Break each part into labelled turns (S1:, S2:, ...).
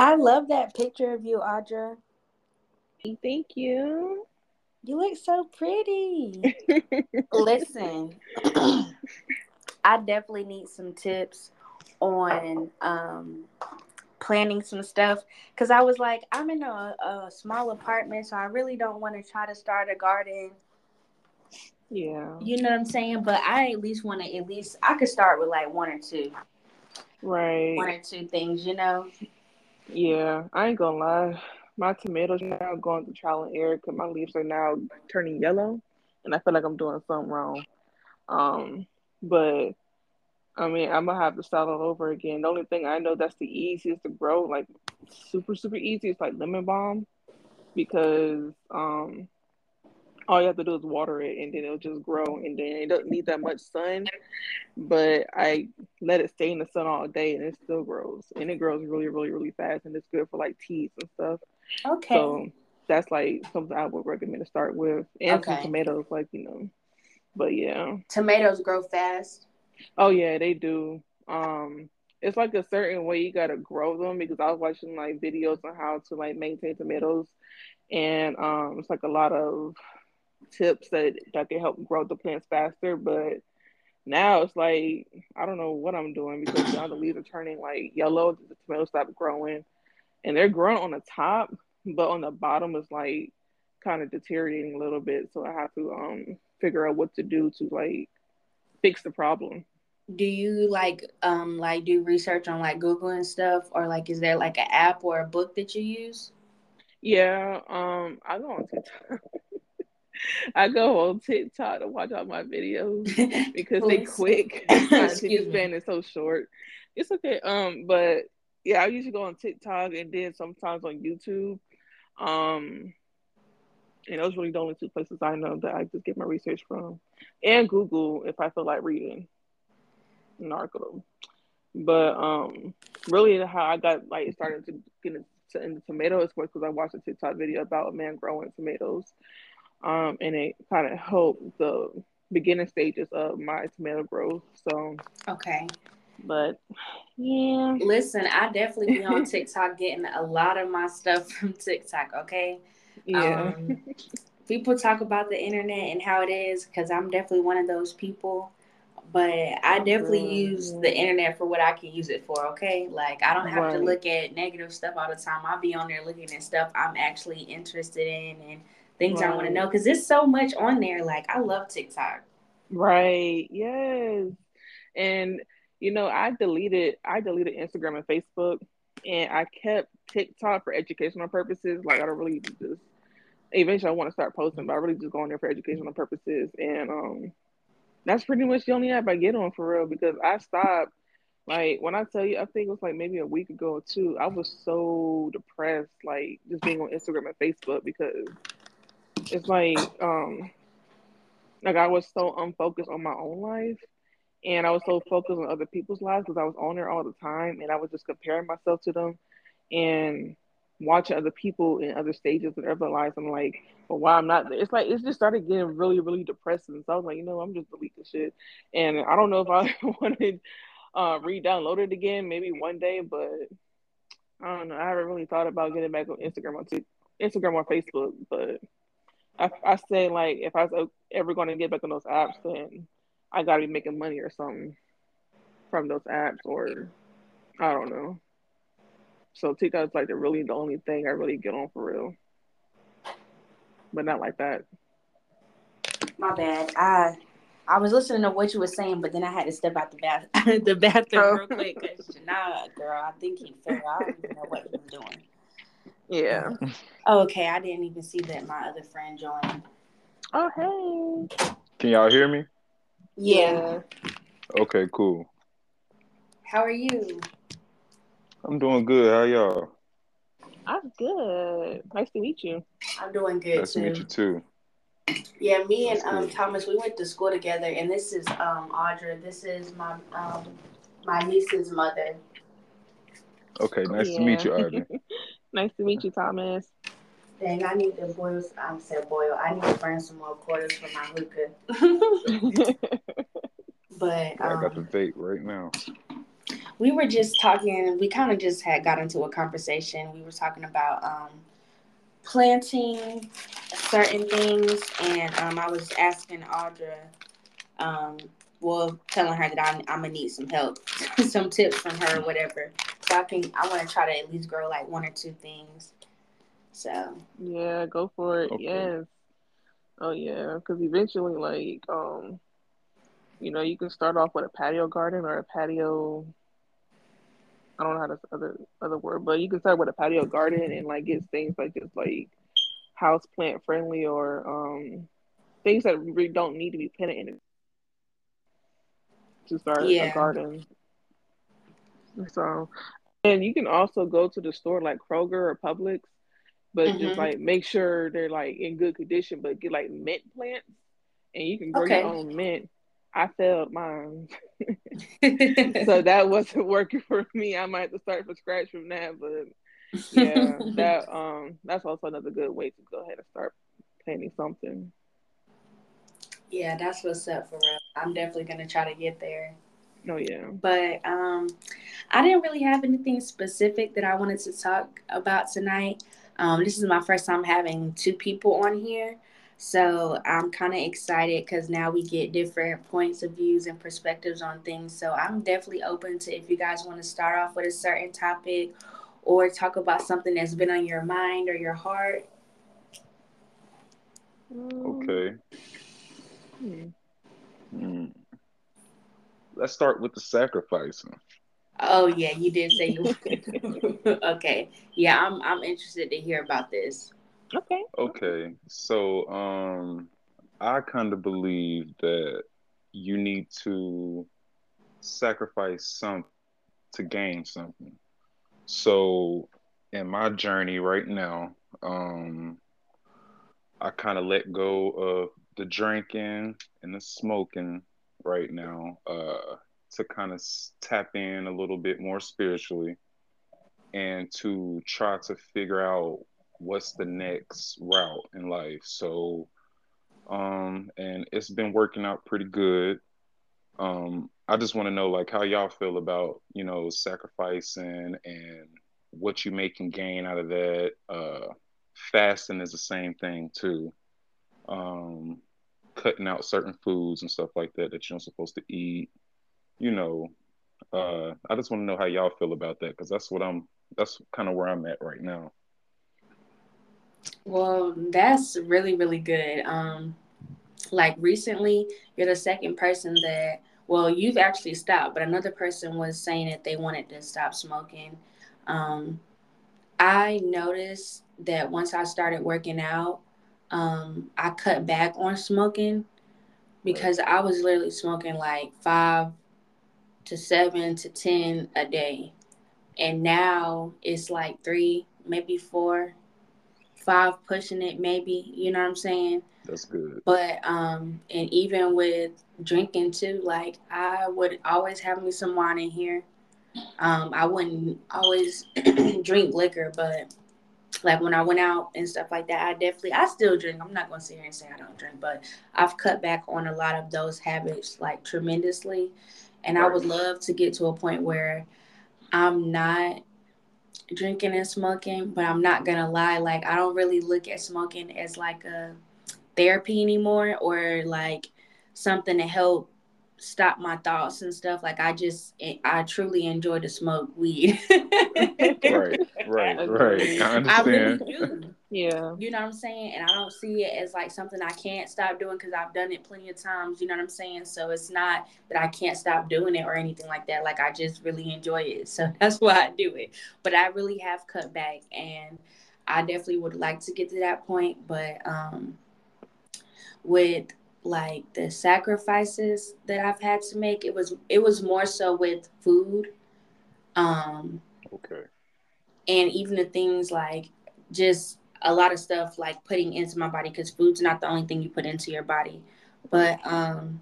S1: I love that picture of you, Audra.
S2: Thank you.
S1: You look so pretty. Listen, I definitely need some tips on um, planning some stuff because I was like, I'm in a, a small apartment, so I really don't want to try to start a garden.
S2: Yeah.
S1: You know what I'm saying? But I at least want to, at least, I could start with like one or two.
S2: Right.
S1: One or two things, you know?
S2: Yeah, I ain't gonna lie. My tomatoes are now going through trial and error because my leaves are now turning yellow, and I feel like I'm doing something wrong. Um, but I mean, I'm gonna have to start all over again. The only thing I know that's the easiest to grow, like super super easy, is like lemon balm, because um, all you have to do is water it, and then it'll just grow, and then it doesn't need that much sun. But I let it stay in the sun all day, and it still grows, and it grows really really really fast, and it's good for like teas and stuff.
S1: Okay.
S2: So that's like something I would recommend to start with, and some tomatoes, like you know. But yeah.
S1: Tomatoes grow fast.
S2: Oh yeah, they do. Um, it's like a certain way you gotta grow them because I was watching like videos on how to like maintain tomatoes, and um, it's like a lot of tips that that can help grow the plants faster. But now it's like I don't know what I'm doing because now the leaves are turning like yellow. The tomatoes stop growing, and they're growing on the top, but on the bottom is like kind of deteriorating a little bit. So I have to um figure out what to do to like fix the problem.
S1: Do you like um like do research on like Google and stuff, or like is there like an app or a book that you use?
S2: Yeah, um, I go on TikTok. I go on TikTok to watch all my videos because they quick. My attention span is so short. It's okay. Um, but yeah, I usually go on TikTok and then sometimes on YouTube. Um, and those really the only two places I know that I just get my research from, and Google if I feel like reading an article. But um, really, how I got like started to get into, into tomatoes was because I watched a TikTok video about a man growing tomatoes, um, and it kind of helped the beginning stages of my tomato growth. So,
S1: Okay.
S2: but yeah,
S1: Listen, I definitely be on TikTok getting a lot of my stuff from TikTok. Okay.
S2: yeah,
S1: Um, people talk about the internet and how it is because I'm definitely one of those people. But I definitely
S2: Girl,
S1: use the internet for what I can use it for. Okay, like I don't have to look at negative stuff all the time. I'll be on there looking at stuff I'm actually interested in and things I want to know because there's so much on there. Like I love TikTok.
S2: right, yes. And you know, I deleted I deleted Instagram and Facebook, and I kept TikTok for educational purposes. Like I don't really just eventually I want to start posting, but I really just go on there for educational purposes. And um, that's pretty much the only app I get on for real because I stopped. Like when I tell you, I think it was like maybe a week ago or two. I was so depressed, like just being on Instagram and Facebook because it's like um like I was so unfocused on my own life and I was so focused on other people's lives because I was on there all the time and I was just comparing myself to them and watching other people in other stages of their lives. I'm like, well, why I'm not there? It's like it's just started getting really, really depressing. So I was like, you know, I'm just deleting shit. And I don't know if I want to uh, re-download it again, maybe one day, but I don't know. I haven't really thought about getting back on Instagram on Instagram or Facebook, but I, I say like if I was ever going to get back on those apps, then I got to be making money or something from those apps, or I don't know. So TikTok's like the really the only thing I really get on for real, but not like that.
S1: My bad. I I was listening to what you were saying, but then I had to step out the bath the bathroom
S2: Oh.
S1: real quick. Cause nah, girl, I think he fell. I don't even know what he was doing.
S2: Yeah.
S1: Oh, okay, I didn't even see that my other friend joined.
S2: Oh hey.
S3: Can y'all hear me?
S1: Yeah.
S3: Okay, cool.
S1: How are you?
S3: I'm doing good. How y'all?
S2: I'm good. Nice to meet you.
S1: I'm doing good
S3: Nice to meet you too.
S1: Yeah, me and um. Thomas, we went to school together, and this is um Audra. This is my um my niece's mother.
S3: Okay, nice to meet you,
S2: Yeah.
S3: Audrey.
S2: nice to meet you, Thomas.
S1: Dang, I need to boil. I said boil. I need to burn some more quarters for my hookah. but
S3: I got the
S1: um,
S3: vape right now.
S1: we were just talking. We kind of just had got into a conversation. We were talking about um, planting certain things, and um, I was asking Audra, um, well, telling her that I'm, I'm gonna need some help, some tips from her, or whatever. So I can, I want to try to at least grow like one or two things. So
S2: yeah, go for it. Okay. Yes. Oh yeah, because eventually, like, um, you know, you can start off with a patio garden or a patio. I don't know how to other other word, but you can start with a patio garden and like get things like just like house plant friendly or um things that really don't need to be planted in to start yeah. a garden. So, and you can also go to the store like Kroger or Publix, but mm-hmm. just like make sure they're like in good condition. But get like mint plants, and you can grow okay. your own mint. I failed mine, so that wasn't working for me. I might have to start from scratch from that, but yeah, that um that's also another good way to go ahead and start planting something.
S1: Yeah, that's what's up for real. I'm definitely gonna try to get there.
S2: Oh yeah.
S1: But um I didn't really have anything specific that I wanted to talk about tonight. Um this is my first time having two people on here. So I'm kind of excited because now we get different points of views and perspectives on things. So I'm definitely open to if you guys want to start off with a certain topic or talk about something that's been on your mind or your heart.
S3: Okay. Hmm. Hmm. Let's start with the sacrificing.
S1: Oh yeah, you did say you. okay, yeah, I'm I'm interested to hear about this.
S2: Okay.
S3: Okay, so um, I kind of believe that you need to sacrifice something to gain something. So, in my journey right now, um, I kind of let go of the drinking and the smoking right now uh, to kind of tap in a little bit more spiritually and to try to figure out what's the next route in life. So, um, and it's been working out pretty good. Um, I just want to know like how y'all feel about you know sacrificing and what you make and gain out of that. Uh, fasting is the same thing too. Um, cutting out certain foods and stuff like that that you're not supposed to eat. You know, uh, I just want to know how y'all feel about that because that's what I'm. That's kind of where I'm at right now.
S1: Well, that's really really good. Um, like recently, you're the second person that. Well, you've actually stopped, but another person was saying that they wanted to stop smoking. Um, I noticed that once I started working out, um, I cut back on smoking because I was literally smoking like five to seven to 10 a day. And now it's like three, maybe four, five pushing it, maybe, you know what I'm saying?
S3: That's good.
S1: But, um, and even with drinking too, like I would always have me some wine in here. Um, I wouldn't always drink liquor, but like when I went out and stuff like that, I definitely I still drink. I'm not gonna sit here and say I don't drink, but I've cut back on a lot of those habits like tremendously. And I would love to get to a point where I'm not drinking and smoking, but I'm not gonna lie, like I don't really look at smoking as like a therapy anymore or like something to help stop my thoughts and stuff. Like I just I truly enjoy to smoke weed.
S3: right, right, right. I understand. I really
S2: do. Yeah.
S1: You know what I'm saying? And I don't see it as like something I can't stop doing because I've done it plenty of times. You know what I'm saying? So it's not that I can't stop doing it or anything like that. Like I just really enjoy it. So that's why I do it. But I really have cut back and I definitely would like to get to that point. But um with like the sacrifices that I've had to make. It was it was more so with food. Um
S3: okay.
S1: And even the things like just a lot of stuff like putting into my body because food's not the only thing you put into your body. But um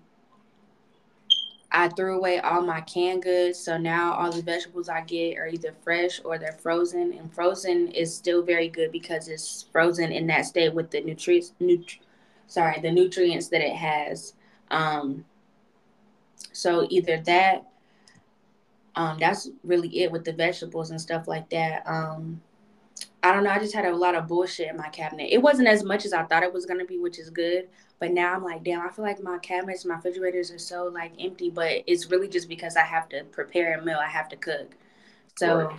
S1: I threw away all my canned goods, so now all the vegetables I get are either fresh or they're frozen. And frozen is still very good because it's frozen in that state with the nutrients, nutri- sorry, the nutrients that it has. Um, so either that, um, that's really it with the vegetables and stuff like that. Um, I don't know. I just had a lot of bullshit in my cabinet. It wasn't as much as I thought it was gonna be, which is good. But now I'm like, damn, I feel like my cabinets, my refrigerators are so like empty. But it's really just because I have to prepare a meal. I have to cook. So right.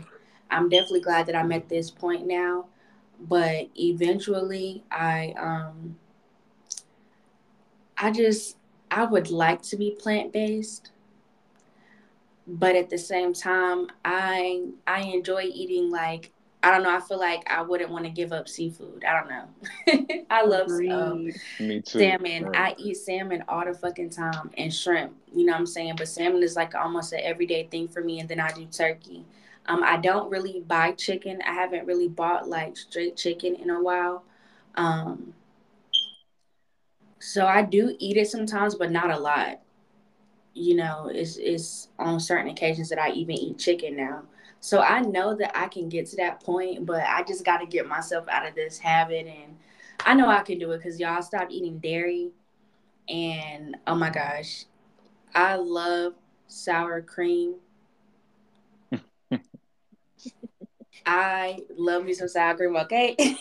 S1: I'm definitely glad that I'm at this point now. But eventually, I um, I just I would like to be plant based but at the same time i i enjoy eating like i don't know i feel like i wouldn't want to give up seafood i don't know. I love um, Me too. salmon. Right. i eat salmon all the fucking time and shrimp you know what i'm saying? But salmon is like almost an everyday thing for me and then i do turkey. Um, i don't really buy chicken. I haven't really bought like straight chicken in a while. Um, so i do eat it sometimes but not a lot you know, it's, it's on certain occasions that I even eat chicken now. So I know that I can get to that point, but I just got to get myself out of this habit. And I know I can do it because y'all stopped eating dairy. And oh my gosh, I love sour cream. I love me some sour cream, okay?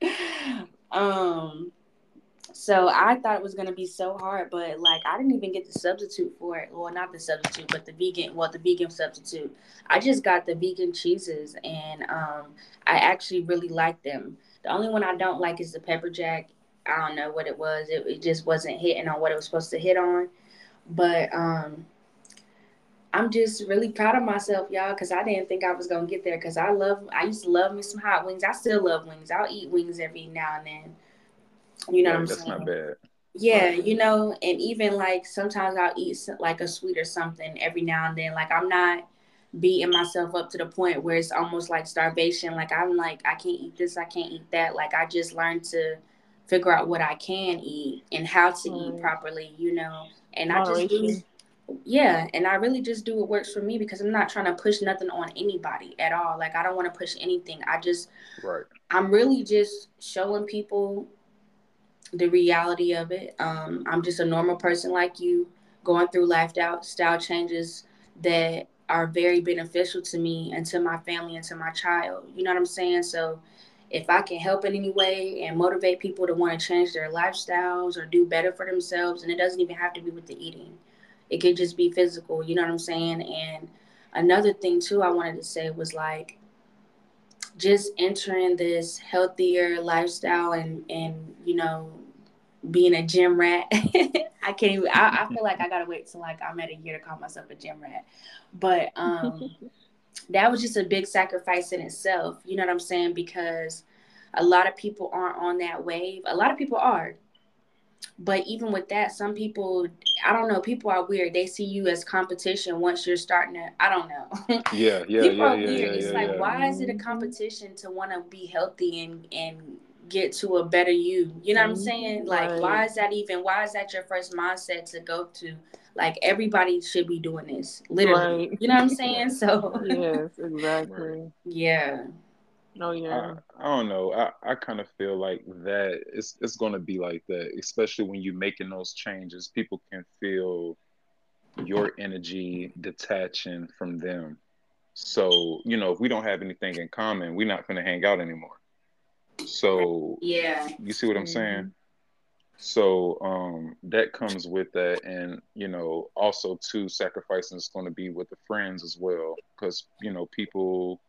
S1: um, so I thought it was gonna be so hard, but like I didn't even get the substitute for it. Well, not the substitute, but the vegan. Well, the vegan substitute. I just got the vegan cheeses, and um, I actually really like them. The only one I don't like is the pepper jack. I don't know what it was. It, it just wasn't hitting on what it was supposed to hit on. But um, I'm just really proud of myself, y'all, because I didn't think I was gonna get there. Because I love, I used to love me some hot wings. I still love wings. I'll eat wings every now and then. You know yeah, what I'm
S3: that's
S1: saying?
S3: That's not bad.
S1: Yeah, you know, and even like sometimes I'll eat like a sweet or something every now and then. Like I'm not beating myself up to the point where it's almost like starvation. Like I'm like I can't eat this, I can't eat that. Like I just learned to figure out what I can eat and how to mm. eat properly, you know. And Moderation. I just do yeah, and I really just do what works for me because I'm not trying to push nothing on anybody at all. Like I don't want to push anything. I just
S3: right.
S1: I'm really just showing people the reality of it. Um, I'm just a normal person like you, going through lifestyle changes that are very beneficial to me and to my family and to my child. You know what I'm saying? So if I can help in any way and motivate people to want to change their lifestyles or do better for themselves, and it doesn't even have to be with the eating, it could just be physical. You know what I'm saying? And another thing too, I wanted to say was like just entering this healthier lifestyle and and you know being a gym rat. I can't even, I, I, feel like I gotta wait till like I'm at a year to call myself a gym rat. But um that was just a big sacrifice in itself. You know what I'm saying? Because a lot of people aren't on that wave. A lot of people are. But even with that, some people, I don't know, people are weird. They see you as competition once you're starting to, I don't know.
S3: yeah, yeah, people yeah, are
S1: weird.
S3: Yeah,
S1: it's
S3: yeah,
S1: like,
S3: yeah.
S1: why is it a competition to want to be healthy and, and get to a better you. You know what I'm mm-hmm. saying? Like, right. why is that even? Why is that your first mindset to go to? Like, everybody should be doing this, literally. Right. You know what I'm saying? So,
S2: yes, exactly.
S1: yeah.
S2: No, yeah.
S3: I, I don't know. I, I kind of feel like that it's it's gonna be like that, especially when you're making those changes. People can feel your energy detaching from them. So, you know, if we don't have anything in common, we're not gonna hang out anymore. So
S1: yeah,
S3: you see what I'm saying? Mm-hmm. So um, that comes with that, and you know, also too, sacrificing is going to be with the friends as well, because you know, people,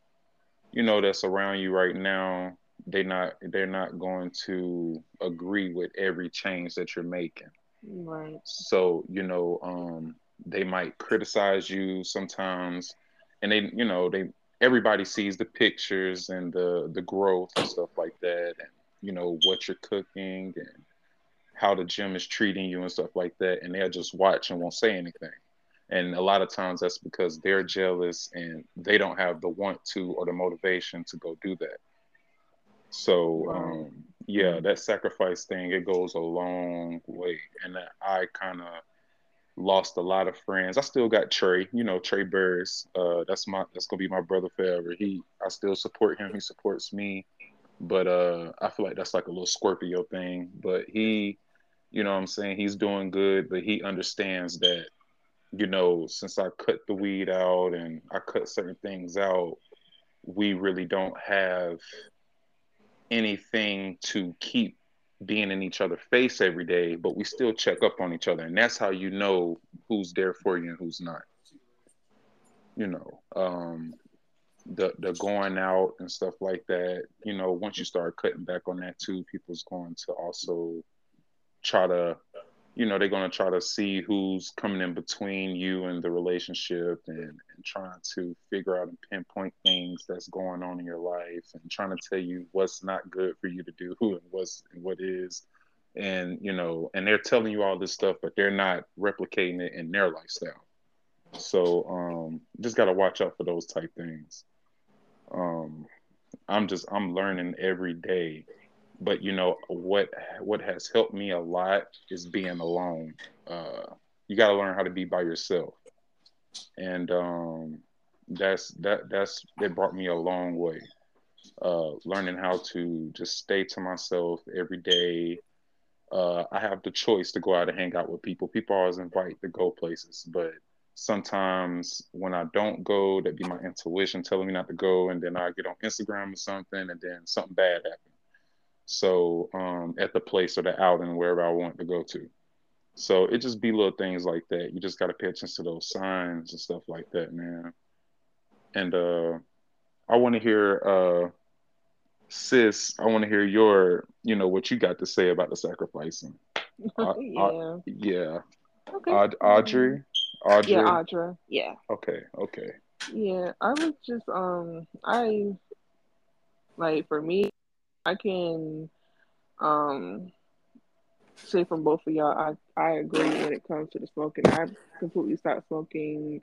S3: you know, that's around you right now, they not they're not going to agree with every change that you're making.
S2: Right.
S3: So you know, um, they might criticize you sometimes, and they, you know, they everybody sees the pictures and the the growth and stuff like that and you know what you're cooking and how the gym is treating you and stuff like that and they'll just watch and won't say anything and a lot of times that's because they're jealous and they don't have the want to or the motivation to go do that so um, yeah mm-hmm. that sacrifice thing it goes a long way and i kind of lost a lot of friends. I still got Trey, you know, Trey Burris. Uh, that's my that's gonna be my brother forever. He I still support him. He supports me. But uh I feel like that's like a little Scorpio thing. But he, you know what I'm saying, he's doing good, but he understands that you know, since I cut the weed out and I cut certain things out, we really don't have anything to keep being in each other's face every day, but we still check up on each other. And that's how you know who's there for you and who's not. You know, um, the the going out and stuff like that, you know, once you start cutting back on that too, people's going to also try to you know they're going to try to see who's coming in between you and the relationship and, and trying to figure out and pinpoint things that's going on in your life and trying to tell you what's not good for you to do who and what's and what is. And you know and they're telling you all this stuff but they're not replicating it in their lifestyle. So um just got to watch out for those type things. Um i'm just i'm learning every day but you know what what has helped me a lot is being alone. Uh, you got to learn how to be by yourself. And um, that's that that's it brought me a long way uh, learning how to just stay to myself every day. Uh, i have the choice to go out and hang out with people. People always invite to go places but sometimes when i don't go that be my intuition telling me not to go and then i get on instagram or something and then something bad happens so um, at the place or the outing wherever I want to go to. So it just be little things like that. You just got to pay attention to those signs and stuff like that, man. And uh, I want to hear, uh, sis. I want to hear your, you know, what you got to say about the sacrificing.
S2: Yeah.
S3: yeah. Okay. Aud- Audrey. Audrey.
S2: Yeah, Audrey. Yeah.
S3: Okay. Okay.
S2: Yeah, I was just um, I like for me, I can um say from both of y'all, I, I agree when it comes to the smoking. I completely stopped smoking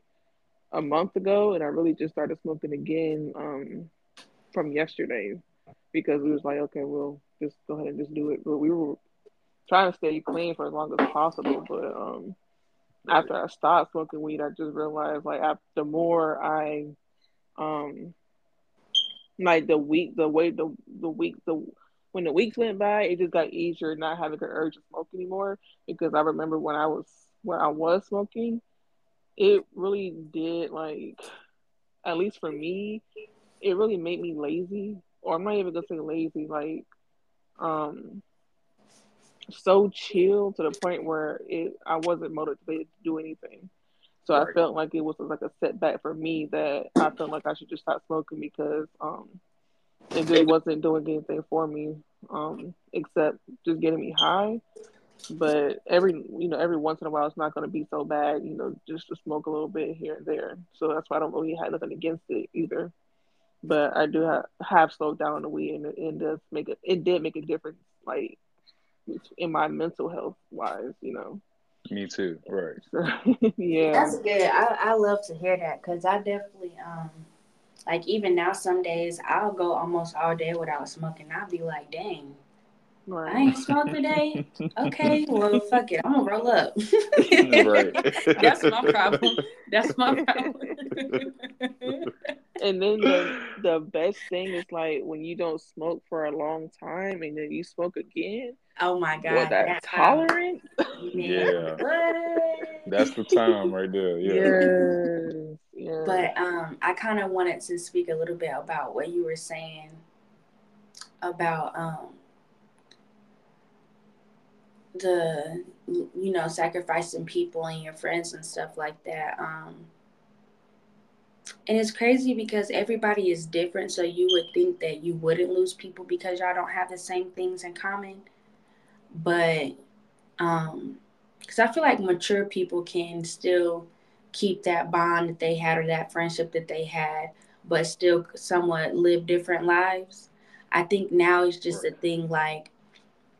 S2: a month ago, and I really just started smoking again um, from yesterday because we was like, okay, we'll just go ahead and just do it. But we were trying to stay clean for as long as possible. But um, after I stopped smoking weed, I just realized like after, the more I um like the week, the way the the week, the when the weeks went by, it just got easier not having the urge to smoke anymore. Because I remember when I was when I was smoking, it really did like, at least for me, it really made me lazy. Or I'm not even gonna say lazy, like, um, so chill to the point where it I wasn't motivated to do anything. So right. I felt like it was like a setback for me that I felt like I should just stop smoking because um, it just wasn't doing anything for me um, except just getting me high. But every you know every once in a while it's not going to be so bad you know just to smoke a little bit here and there. So that's why I don't really have nothing against it either. But I do have, have slowed down the weed and it, it does make it it did make a difference like in my mental health wise you know.
S3: Me too. Right.
S2: yeah.
S1: That's good. I, I love to hear that because I definitely um like even now some days I'll go almost all day without smoking. I'll be like, dang. Right. I ain't smoked today. Okay, well, fuck it. I'm gonna roll up. right. That's my problem. That's my problem.
S2: and then the the best thing is like when you don't smoke for a long time and then you smoke again
S1: Oh my god,
S2: what, that tolerance?
S3: yeah, that's the time right there.
S2: Yeah. Yes.
S1: Yeah. But um, I kind of wanted to speak a little bit about what you were saying about um the you know sacrificing people and your friends and stuff like that. Um, and it's crazy because everybody is different, so you would think that you wouldn't lose people because y'all don't have the same things in common but um because i feel like mature people can still keep that bond that they had or that friendship that they had but still somewhat live different lives i think now it's just a thing like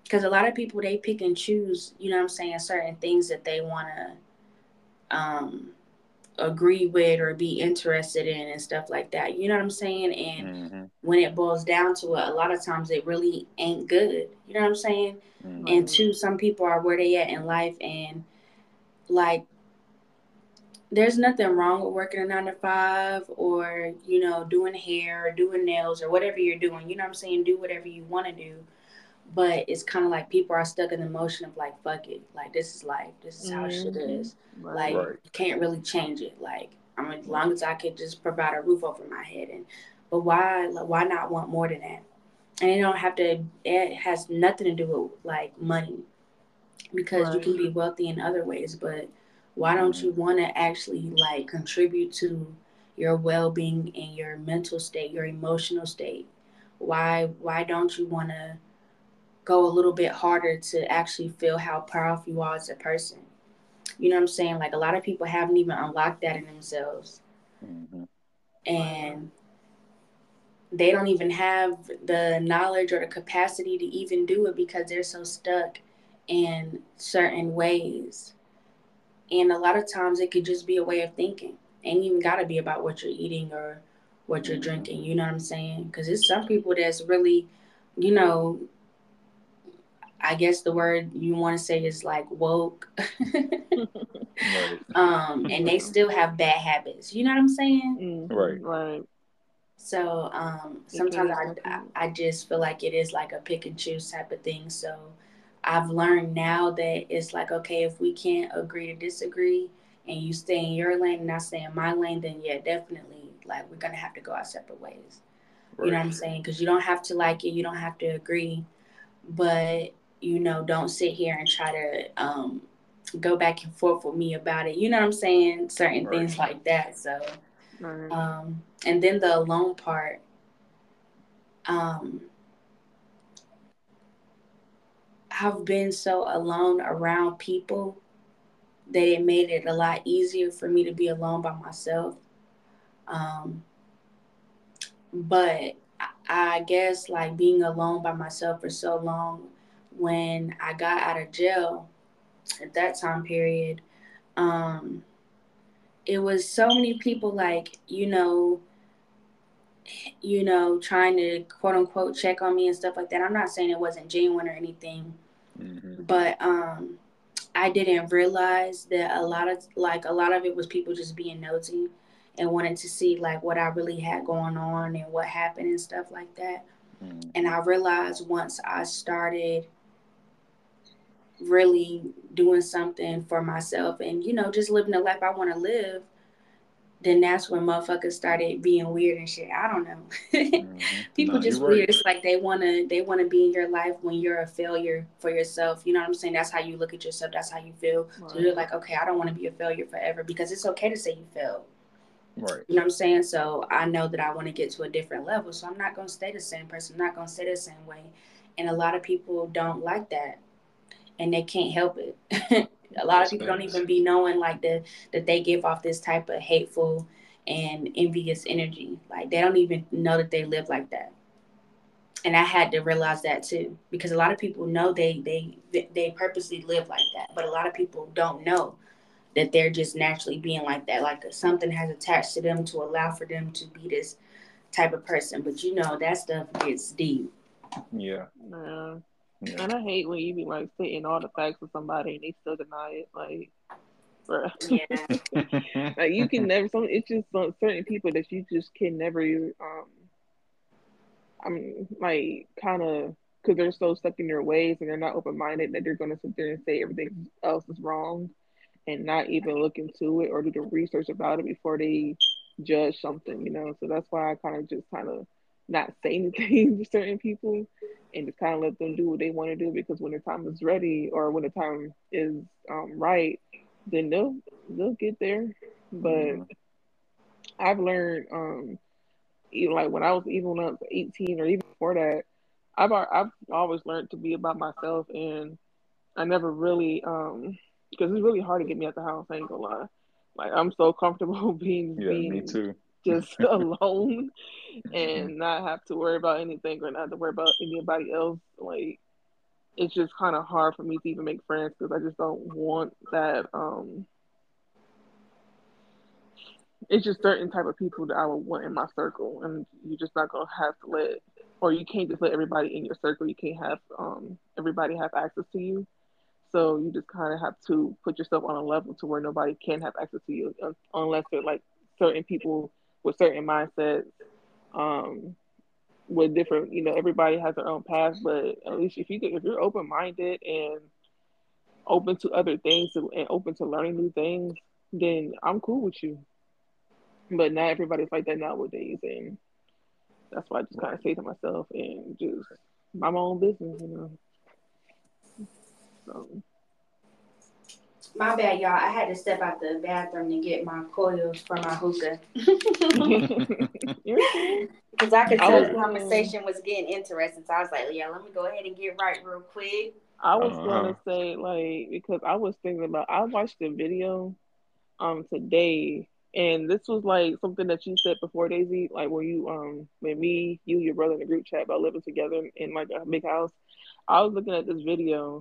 S1: because a lot of people they pick and choose you know what i'm saying certain things that they want to um agree with or be interested in and stuff like that. You know what I'm saying? And mm-hmm. when it boils down to it, a lot of times it really ain't good. You know what I'm saying? Mm-hmm. And two, some people are where they at in life and like there's nothing wrong with working a nine to five or, you know, doing hair or doing nails or whatever you're doing. You know what I'm saying? Do whatever you want to do. But it's kind of like people are stuck in the motion of like fuck it like this is life this is how
S2: Mhm.
S1: shit is
S2: Right.
S1: like
S3: Right.
S1: you can't really change it like i mean as long as i could just provide a roof over my head and but why like, why not want more than that and it don't have to it has nothing to do with like money because you can be wealthy in other ways but why don't you want to actually like contribute to your well-being and your mental state your emotional state why why don't you want to go a little bit harder to actually feel how powerful you are as a person. You know what i'm saying? Like a lot of people haven't even unlocked that in themselves.
S3: Mhm.
S1: and they don't even have the knowledge or the capacity to even do it because they're so stuck in certain ways. And a lot of times it could just be a way of thinking. Ain't even got to be about what you're eating or what you're
S3: Mhm.
S1: drinking you know what i'm saying? Because it's some people that's really you know i guess the word you want to say is like woke
S3: Right.
S1: um and they still have bad habits you know what i'm saying
S2: Mhm.
S3: Right.
S2: Right.
S1: So um, sometimes I, I. I just feel like it is like a pick and choose type of thing. So I've learned now that it's like okay, if we can't agree to disagree, and you stay in your lane and I stay in my lane, then yeah, definitely like we're gonna have to go our separate ways. You know what I'm saying? Because you don't have to like it, you don't have to agree, but you know, don't sit here and try to um, go back and forth with me about it. You know what I'm saying? Certain
S3: Right.
S1: things like that. So.
S2: Right.
S1: Um, and then the alone part, um, I've been so alone around people that it made it a lot easier for me to be alone by myself. Um, but I, I guess like being alone by myself for so long, when I got out of jail at that time period, um, it was so many people like, you know, you know, trying to quote unquote check on me and stuff like that. I'm not saying it wasn't genuine or anything,
S3: Mhm.
S1: but um I didn't realize that a lot of like a lot of it was people just being nosy and wanted to see like what I really had going on and what happened and stuff like that.
S3: Mhm.
S1: And I realized once I started really doing something for myself and you know just living the life I want to live, then that's when motherfuckers started being weird and shit. I don't know.
S3: Mhm.
S1: People
S3: Nah,
S1: just weird.
S3: right.
S1: It's like they wanna they wanna be in your life when you're a failure for yourself. You know what I'm saying? That's how you look at yourself. That's how you feel. So you're like, okay, I don't want to be a failure forever because it's okay to say you failed.
S3: Right.
S1: You know what I'm saying? So I know that I want to get to a different level. So I'm not gonna stay the same person. I'm not gonna stay the same way. And a lot of people don't like that, and they can't help it. a lot of
S3: That's
S1: people don't even be knowing like that that they give off this type of hateful and envious energy. Like they don't even know that they live like that. And I had to realize that too, because a lot of people know they they they purposely live like that, but a lot of people don't know that they're just naturally being like that. Like something has attached to them to allow for them to be this type of person. But you know that stuff gets deep.
S3: Yeah.
S2: Yeah.
S3: Yeah.
S2: And I hate when you be like stating all the facts with somebody and they still deny it. Like, bruh.
S1: Yeah.
S2: like you can never. Some it's just some certain people that you just can never. Um, I mean, like kind of because they're so stuck in their ways and they're not open minded that they're gonna sit there and say everything else is wrong, and not even look into it or do the research about it before they judge something. You know, so that's why I kind of just kind of not say anything to certain people and just kind of let them do what they want to do because when the time is ready or when the time is um, right, then they'll they'll get there. But. I've learned, um, even like when I was even was 18 or even before that, I've I've always learned to be about myself, and I never really um because it's really hard to get me out the house. I ain't gonna lie. Like I'm so comfortable being
S3: Yeah, me too.
S2: Just alone and not have to worry about anything or not have to worry about anybody else. Like it's just kind of hard for me to even make friends because I just don't want that. Um, it's just certain type of people that I would want in my circle, and you're just not gonna have to let, or you can't just let everybody in your circle. You can't have um everybody have access to you. So you just kind of have to put yourself on a level to where nobody can have access to you unless they're like certain people with certain mindsets. Um, with different, you know, everybody has their own path, but at least if you if you're open minded and open to other things and open to learning new things, then I'm cool with you. But not everybody's like that nowadays, and that's why I just kind of say to myself and just my own business, you know. So.
S1: My bad, y'all. I had to step out the bathroom to get my coils for my hookah. Because I could tell the conversation was getting interesting. So I was like, yeah, let me go ahead and get right real quick.
S2: I was uh-huh. gonna say like because I was thinking about I watched the video um today and this was like something that you said before Daisy, like where you um when me, you, your brother in the group chat about living together in, in like a big house. I was looking at this video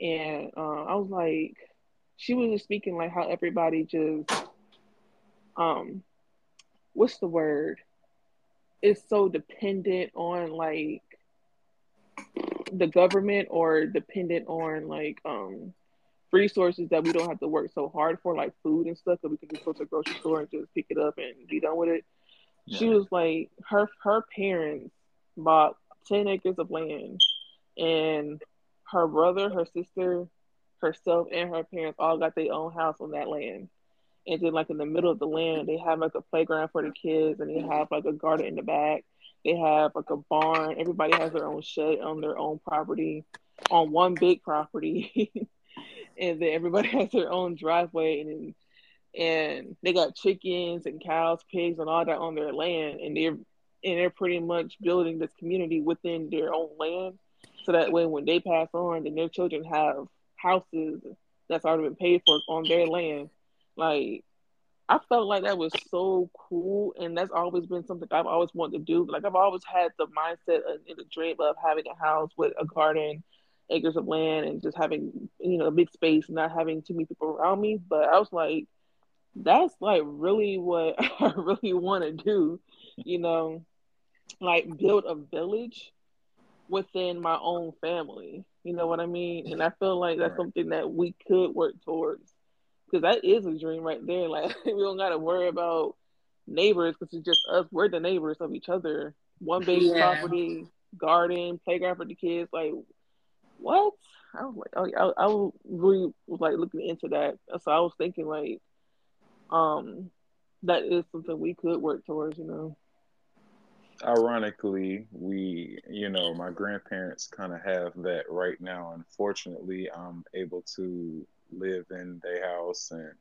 S2: and uh, I was like she was just speaking like how everybody just um what's the word? Is so dependent on like the government or dependent on like um resources that we don't have to work so hard for, like food and stuff, that we can just go to the grocery store and just pick it up and be done with it. Yeah. She was like, her her parents bought ten acres of land, and her brother, her sister, herself, and her parents all got their own house on that land. And then, like in the middle of the land, they have like a playground for the kids, and they have like a garden in the back. They have like a barn. Everybody has their own shed on their own property, on one big property. and then everybody has their own driveway and and they got chickens and cows, pigs, and all that on their land, and they're and they're pretty much building this community within their own land, so that way when they pass on, then their children have houses that's already been paid for on their land. Like I felt like that was so cool, and that's always been something I've always wanted to do. Like I've always had the mindset and the dream of having a house with a garden acres of land and just having you know a big space, not having too many people around me. But I was like, that's like really what I really want to do, you know, like build a village within my own family. You know what I mean? And I feel like that's something that we could work towards because that is a dream right there. Like we don't got to worry about neighbors because it's just us. We're the neighbors of each other. One big yeah. property, garden, playground for the kids. Like what? I was like, oh, I, I really was like looking into that. So I was thinking like, um, that is something we could work towards, you know.
S3: Ironically, we, you know, my grandparents kind of have that right now. Unfortunately, I'm able to live in their house and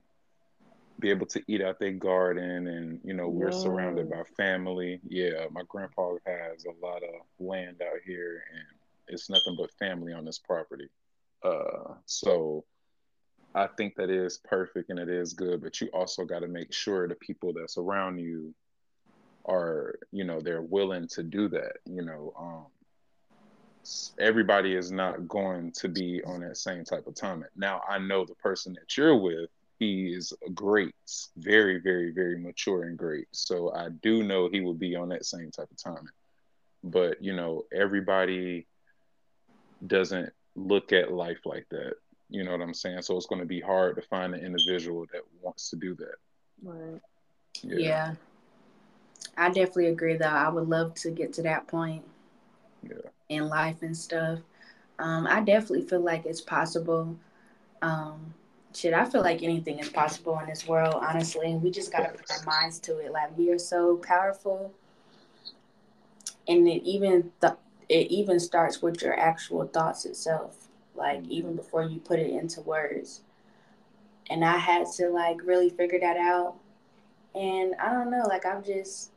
S3: be able to eat out their garden and you know we're surrounded by family yeah my grandpa has a lot of land out here and it's nothing but family on this property. Uh, so I think that is perfect and it is good, but you also got to make sure the people that's around you are, you know, they're willing to do that. You know, um, everybody is not going to be on that same type of timing. Now, I know the person that you're with, he is great, very, very, very mature and great. So I do know he will be on that same type of timing. But, you know, everybody doesn't look at life like that. You know what I'm saying? So it's going to be hard to find an individual that wants to do that.
S1: Right. Yeah. yeah. I definitely agree though. I would love to get to that point. Yeah. In life and stuff. Um, I definitely feel like it's possible. Um, shit, I feel like anything is possible in this world, honestly. We just gotta put our minds to it. Like we are so powerful. And it even the it even starts with your actual thoughts itself like mm-hmm. even before you put it into words and i had to like really figure that out and i don't know like i'm just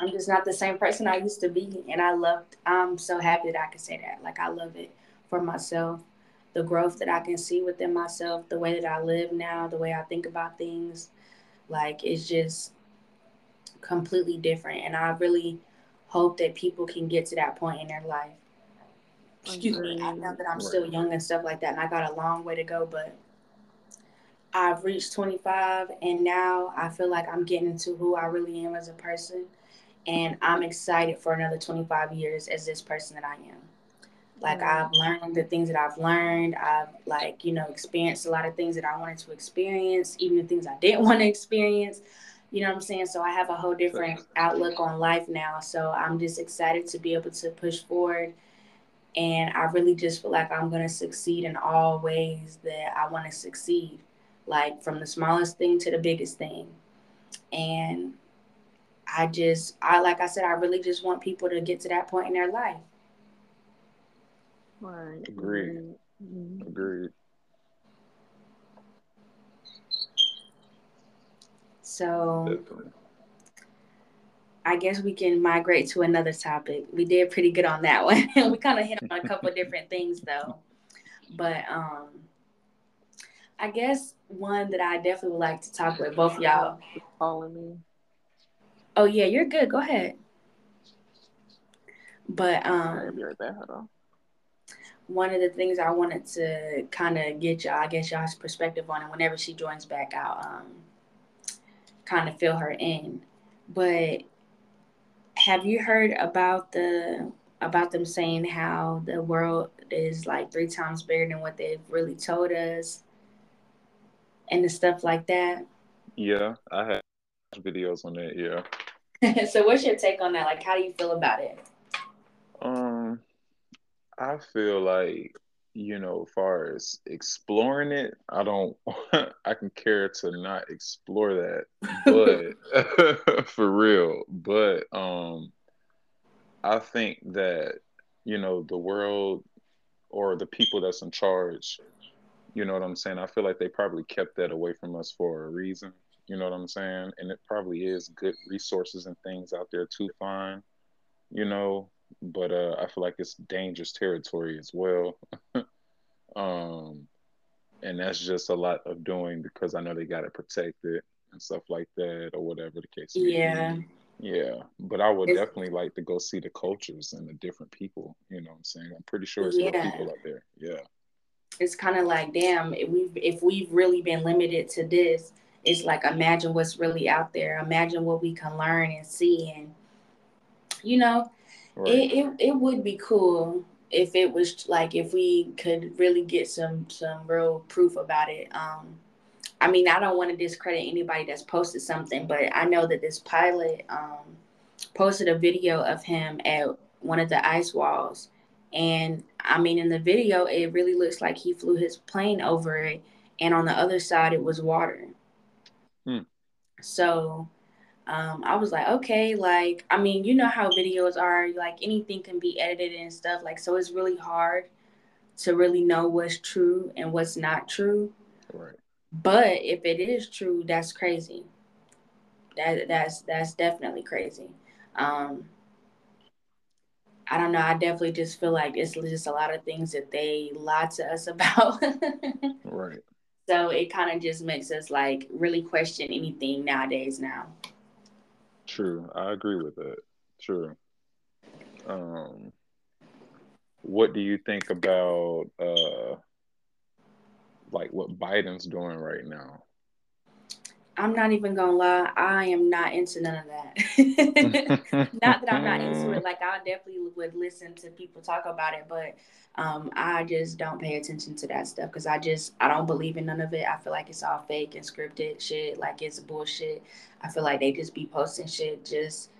S1: i'm just not the same person i used to be and i loved i'm so happy that i can say that. Like i love it for myself. The growth that i can see within myself the way that i live now the way i think about things like it's just completely different and i really hope that people can get to that point in their life. Excuse me, I know that I'm still young and stuff like that, and I got a long way to go, but I've reached 25, and now I feel like I'm getting into who I really am as a person, and I'm excited for another 25 years as this person that I am. Like mm-hmm. I've learned the things that I've learned. I've like you know experienced a lot of things that I wanted to experience, even the things I didn't want to experience You know what I'm saying? So I have a whole different outlook on life now. So I'm just excited to be able to push forward. And I really just feel like I'm going to succeed in all ways that I want to succeed, like from the smallest thing to the biggest thing. And I just, I like I said, I really just want people to get to that point in their life.
S2: Right.
S3: Agreed.
S2: Mm-hmm.
S3: Agreed.
S1: So
S3: Definitely.
S1: I guess we can migrate to another topic. We did pretty good on that one. we kind of hit on a couple of different things though. But um I guess one that I definitely would like to talk with both y'all.
S2: Calling me.
S1: Oh yeah, you're good. Go ahead. But um
S2: right.
S1: One of the things I wanted to kind of get y'all, I guess y'all's perspective on it whenever she joins back out, um, kind of fill her in. But have you heard about the about them saying how the world is like three times bigger than what they've really told us and the stuff like that?
S3: Yeah, I have videos on that. Yeah.
S1: so what's your take on that? Like how do you feel about it?
S3: Um, I feel like you know, as far as exploring it, I don't. I can care to not explore that, but for real. But um, I think that you know the world or the people that's in charge. You know what I'm saying? I feel like they probably kept that away from us for a reason. You know what I'm saying? And it probably is good resources and things out there to find. You know, but uh, I feel like it's dangerous territory as well. um, and that's just a lot of doing because I know they got to protect it and stuff like that, or whatever the case may
S1: Yeah.
S3: be. Yeah, but I would
S1: It's-
S3: definitely like to go see the cultures and the different people. You know what I'm saying? I'm pretty sure it's
S1: Yeah.
S3: people out there. Yeah,
S1: it's kind of like damn if we've if we've really been limited to this it's like imagine what's really out there. Imagine what we can learn and see. And you know
S3: right.
S1: it, it, it would be cool if it was like if we could really get some some real proof about it. Um i mean i don't want to discredit anybody that's posted something but i know that this pilot um posted a video of him at one of the ice walls. And i mean in the video it really looks like he flew his plane over it and on the other side it was water
S3: Hmm.
S1: so um, I was like, okay, like, I mean, you know how videos are, like, anything can be edited and stuff. Like, so it's really hard to really know what's true and what's not true.
S3: right.
S1: But if it is true, that's crazy. That that's that's definitely crazy. Um, I don't know. I definitely just feel like it's just a lot of things that they lied to us about.
S3: Right.
S1: So it kind of just makes us like really question anything nowadays now.
S3: True. I agree with that. True. Um, what do you think about uh, like what Biden's doing right now?
S1: I'm not even gonna lie, I am not into none of that. not that I'm not into it. Like I definitely would listen to people talk about it, but um, I just don't pay attention to that stuff because I just I don't believe in none of it. I feel like it's all fake and scripted shit. Like it's bullshit. I feel like they just be posting shit just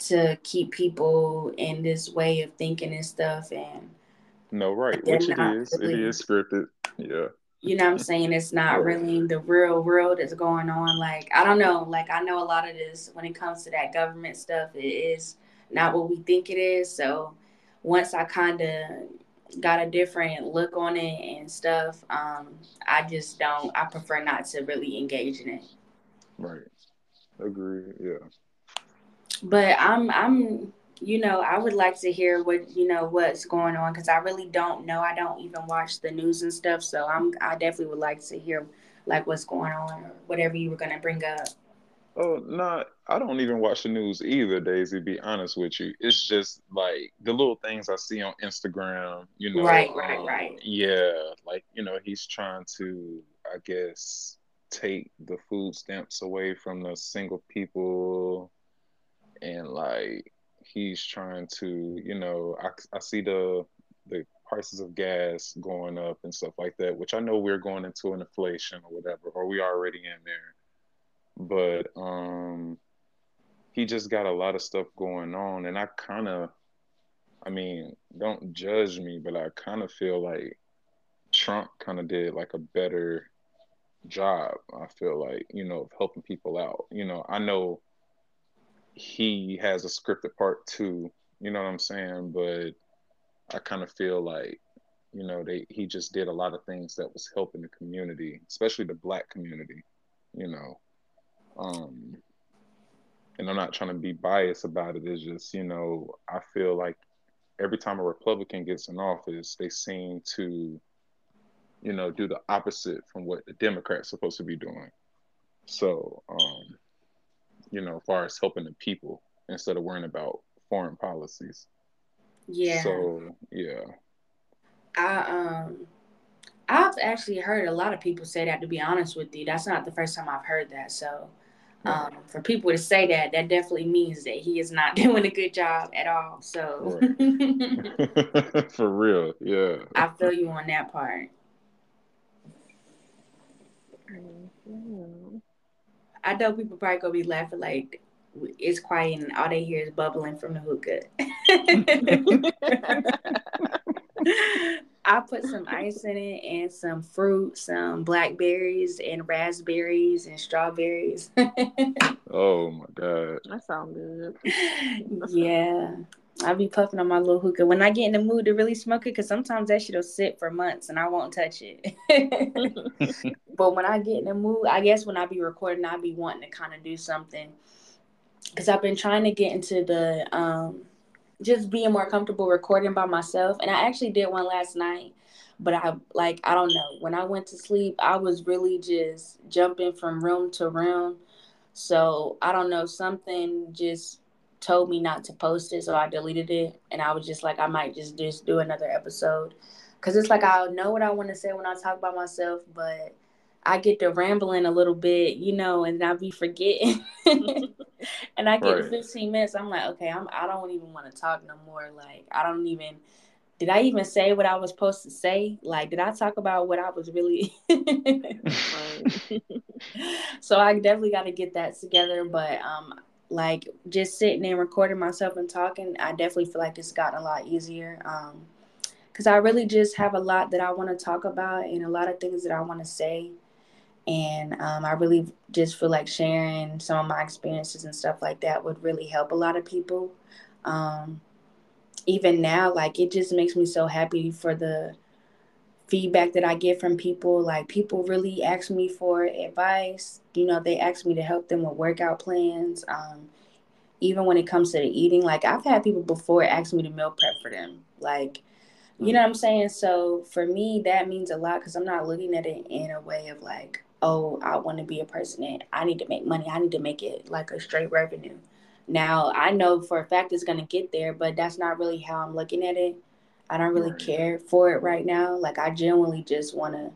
S1: to keep people in this way of thinking and stuff. And
S3: No, right. Which it is. It
S1: really-
S3: is scripted. Yeah.
S1: You know what I'm saying? It's not really the real world that's going on. Like, I don't know. Like, I know a lot of this when it comes to that government stuff, it is not what we think it is. So, once I kind of got a different look on it and stuff, um, I just don't, I prefer not to really engage in it.
S3: Right. Agree. Yeah.
S1: But I'm, I'm, you know, I would like to hear what, you know, what's going on because I really don't know. I don't even watch the news and stuff. So, I'm, I definitely would like to hear like what's going on or whatever you were going to bring up.
S3: Oh, no, I don't even watch the news either, Daisy, be honest with you. It's just like the little things I see on Instagram, you know.
S1: Right, right,
S3: um,
S1: right.
S3: Yeah, like, you know, he's trying to, I guess, take the food stamps away from the single people and like he's trying to, you know, I, I see the the prices of gas going up and stuff like that, which I know we're going into an inflation or whatever, or we already in there but um, he just got a lot of stuff going on, and I kind of, I mean, don't judge me, but I kind of feel like Trump kind of did like a better job. I feel like you know of helping people out. You know, I know he has a scripted part too. You know what I'm saying? But I kind of feel like you know they he just did a lot of things that was helping the community, especially the black community. You know, um, and I'm not trying to be biased about it. It's just you know I feel like every time a Republican gets in office, they seem to you know, do the opposite from what the Democrats supposed to be doing. So, um, you know, as far as helping the people instead of worrying about foreign policies.
S1: Yeah.
S3: So yeah.
S1: I um I've actually heard a lot of people say that to be honest with you. That's not the first time I've heard that. So um, for people to say that, that definitely means that he is not doing a good job at all. So
S3: for real, yeah.
S1: I feel you on that part. I know people probably gonna be laughing like it's quiet and all they hear is bubbling from the hookah. I put some ice in it and some fruit, some blackberries and raspberries and strawberries.
S3: oh my god.
S2: That sounds good.
S1: yeah. I'll be puffing on my little hookah when I get in the mood to really smoke it, because sometimes that shit'll sit for months and I won't touch it. but when I get in the mood, I guess when I be recording, I'll be wanting to kind of do something. Because I've been trying to get into the um, just being more comfortable recording by myself, and I actually did one last night. But I like I don't know. When I went to sleep, I was really just jumping from room to room. So I don't know. Something just told me not to post it, so I deleted it. And I was just like, I might just just do another episode, cause it's like I know what I want to say when I talk about myself, but I get to rambling a little bit, you know, and I be forgetting. and I get right. 15 minutes, I'm like, okay, I'm I don't even want to talk no more. Like I don't even did I even say what I was supposed to say? Like, did I talk about what I was really? so I definitely got to get that together. But um, like just sitting and recording myself and talking, I definitely feel like it's gotten a lot easier. Um, because I really just have a lot that I want to talk about and a lot of things that I want to say. And um, I really just feel like sharing some of my experiences and stuff like that would really help a lot of people. Um, even now, like it just makes me so happy for the feedback that I get from people. Like people really ask me for advice. You know, they ask me to help them with workout plans. Um, even when it comes to the eating, like I've had people before ask me to meal prep for them. Like, you know what I'm saying? So for me, that means a lot because I'm not looking at it in a way of like, oh, I want to be a person that I need to make money. I need to make it like a straight revenue. Now I know for a fact it's gonna get there, but that's not really how I'm looking at it. I don't really right. care for it right now. Like I genuinely just want to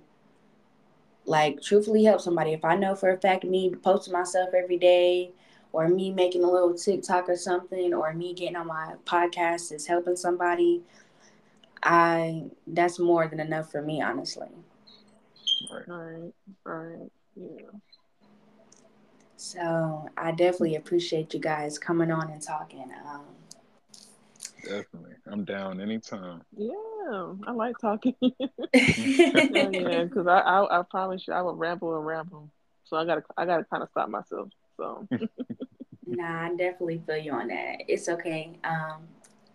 S1: like truthfully help somebody. If I know for a fact me posting myself every day or me making a little TikTok or something or me getting on my podcast is helping somebody, I that's more than enough for me, honestly.
S2: Right. Right. Yeah.
S1: So I definitely appreciate you guys coming on and talking. Um,
S3: Definitely. I'm down anytime.
S2: Yeah, I like talking. yeah, because I, I I promise you I would ramble and ramble. So I gotta I gotta kind of stop myself. So
S1: Nah, I definitely feel you on that. It's okay. Um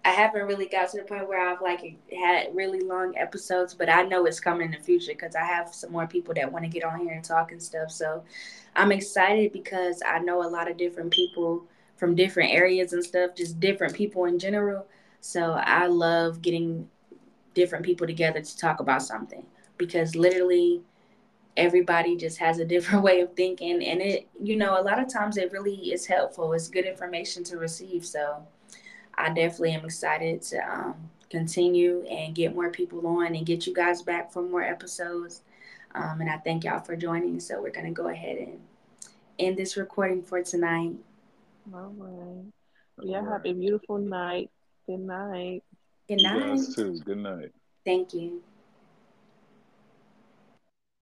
S1: I haven't really got to the point where I've like had really long episodes, but I know it's coming in the future because I have some more people that want to get on here and talk and stuff. So I'm excited because I know a lot of different people from different areas and stuff, just different people in general. So I love getting different people together to talk about something because literally everybody just has a different way of thinking and it you know a lot of times it really is helpful. It's good information to receive. So i definitely am excited to um, continue and get more people on and get you guys back for more episodes. Um, and i thank y'all for joining. So we're going to go ahead and end this recording for tonight.
S2: All right. Yeah have a beautiful night Good night.
S1: Good night.
S3: You guys too. Good night.
S1: Thank you.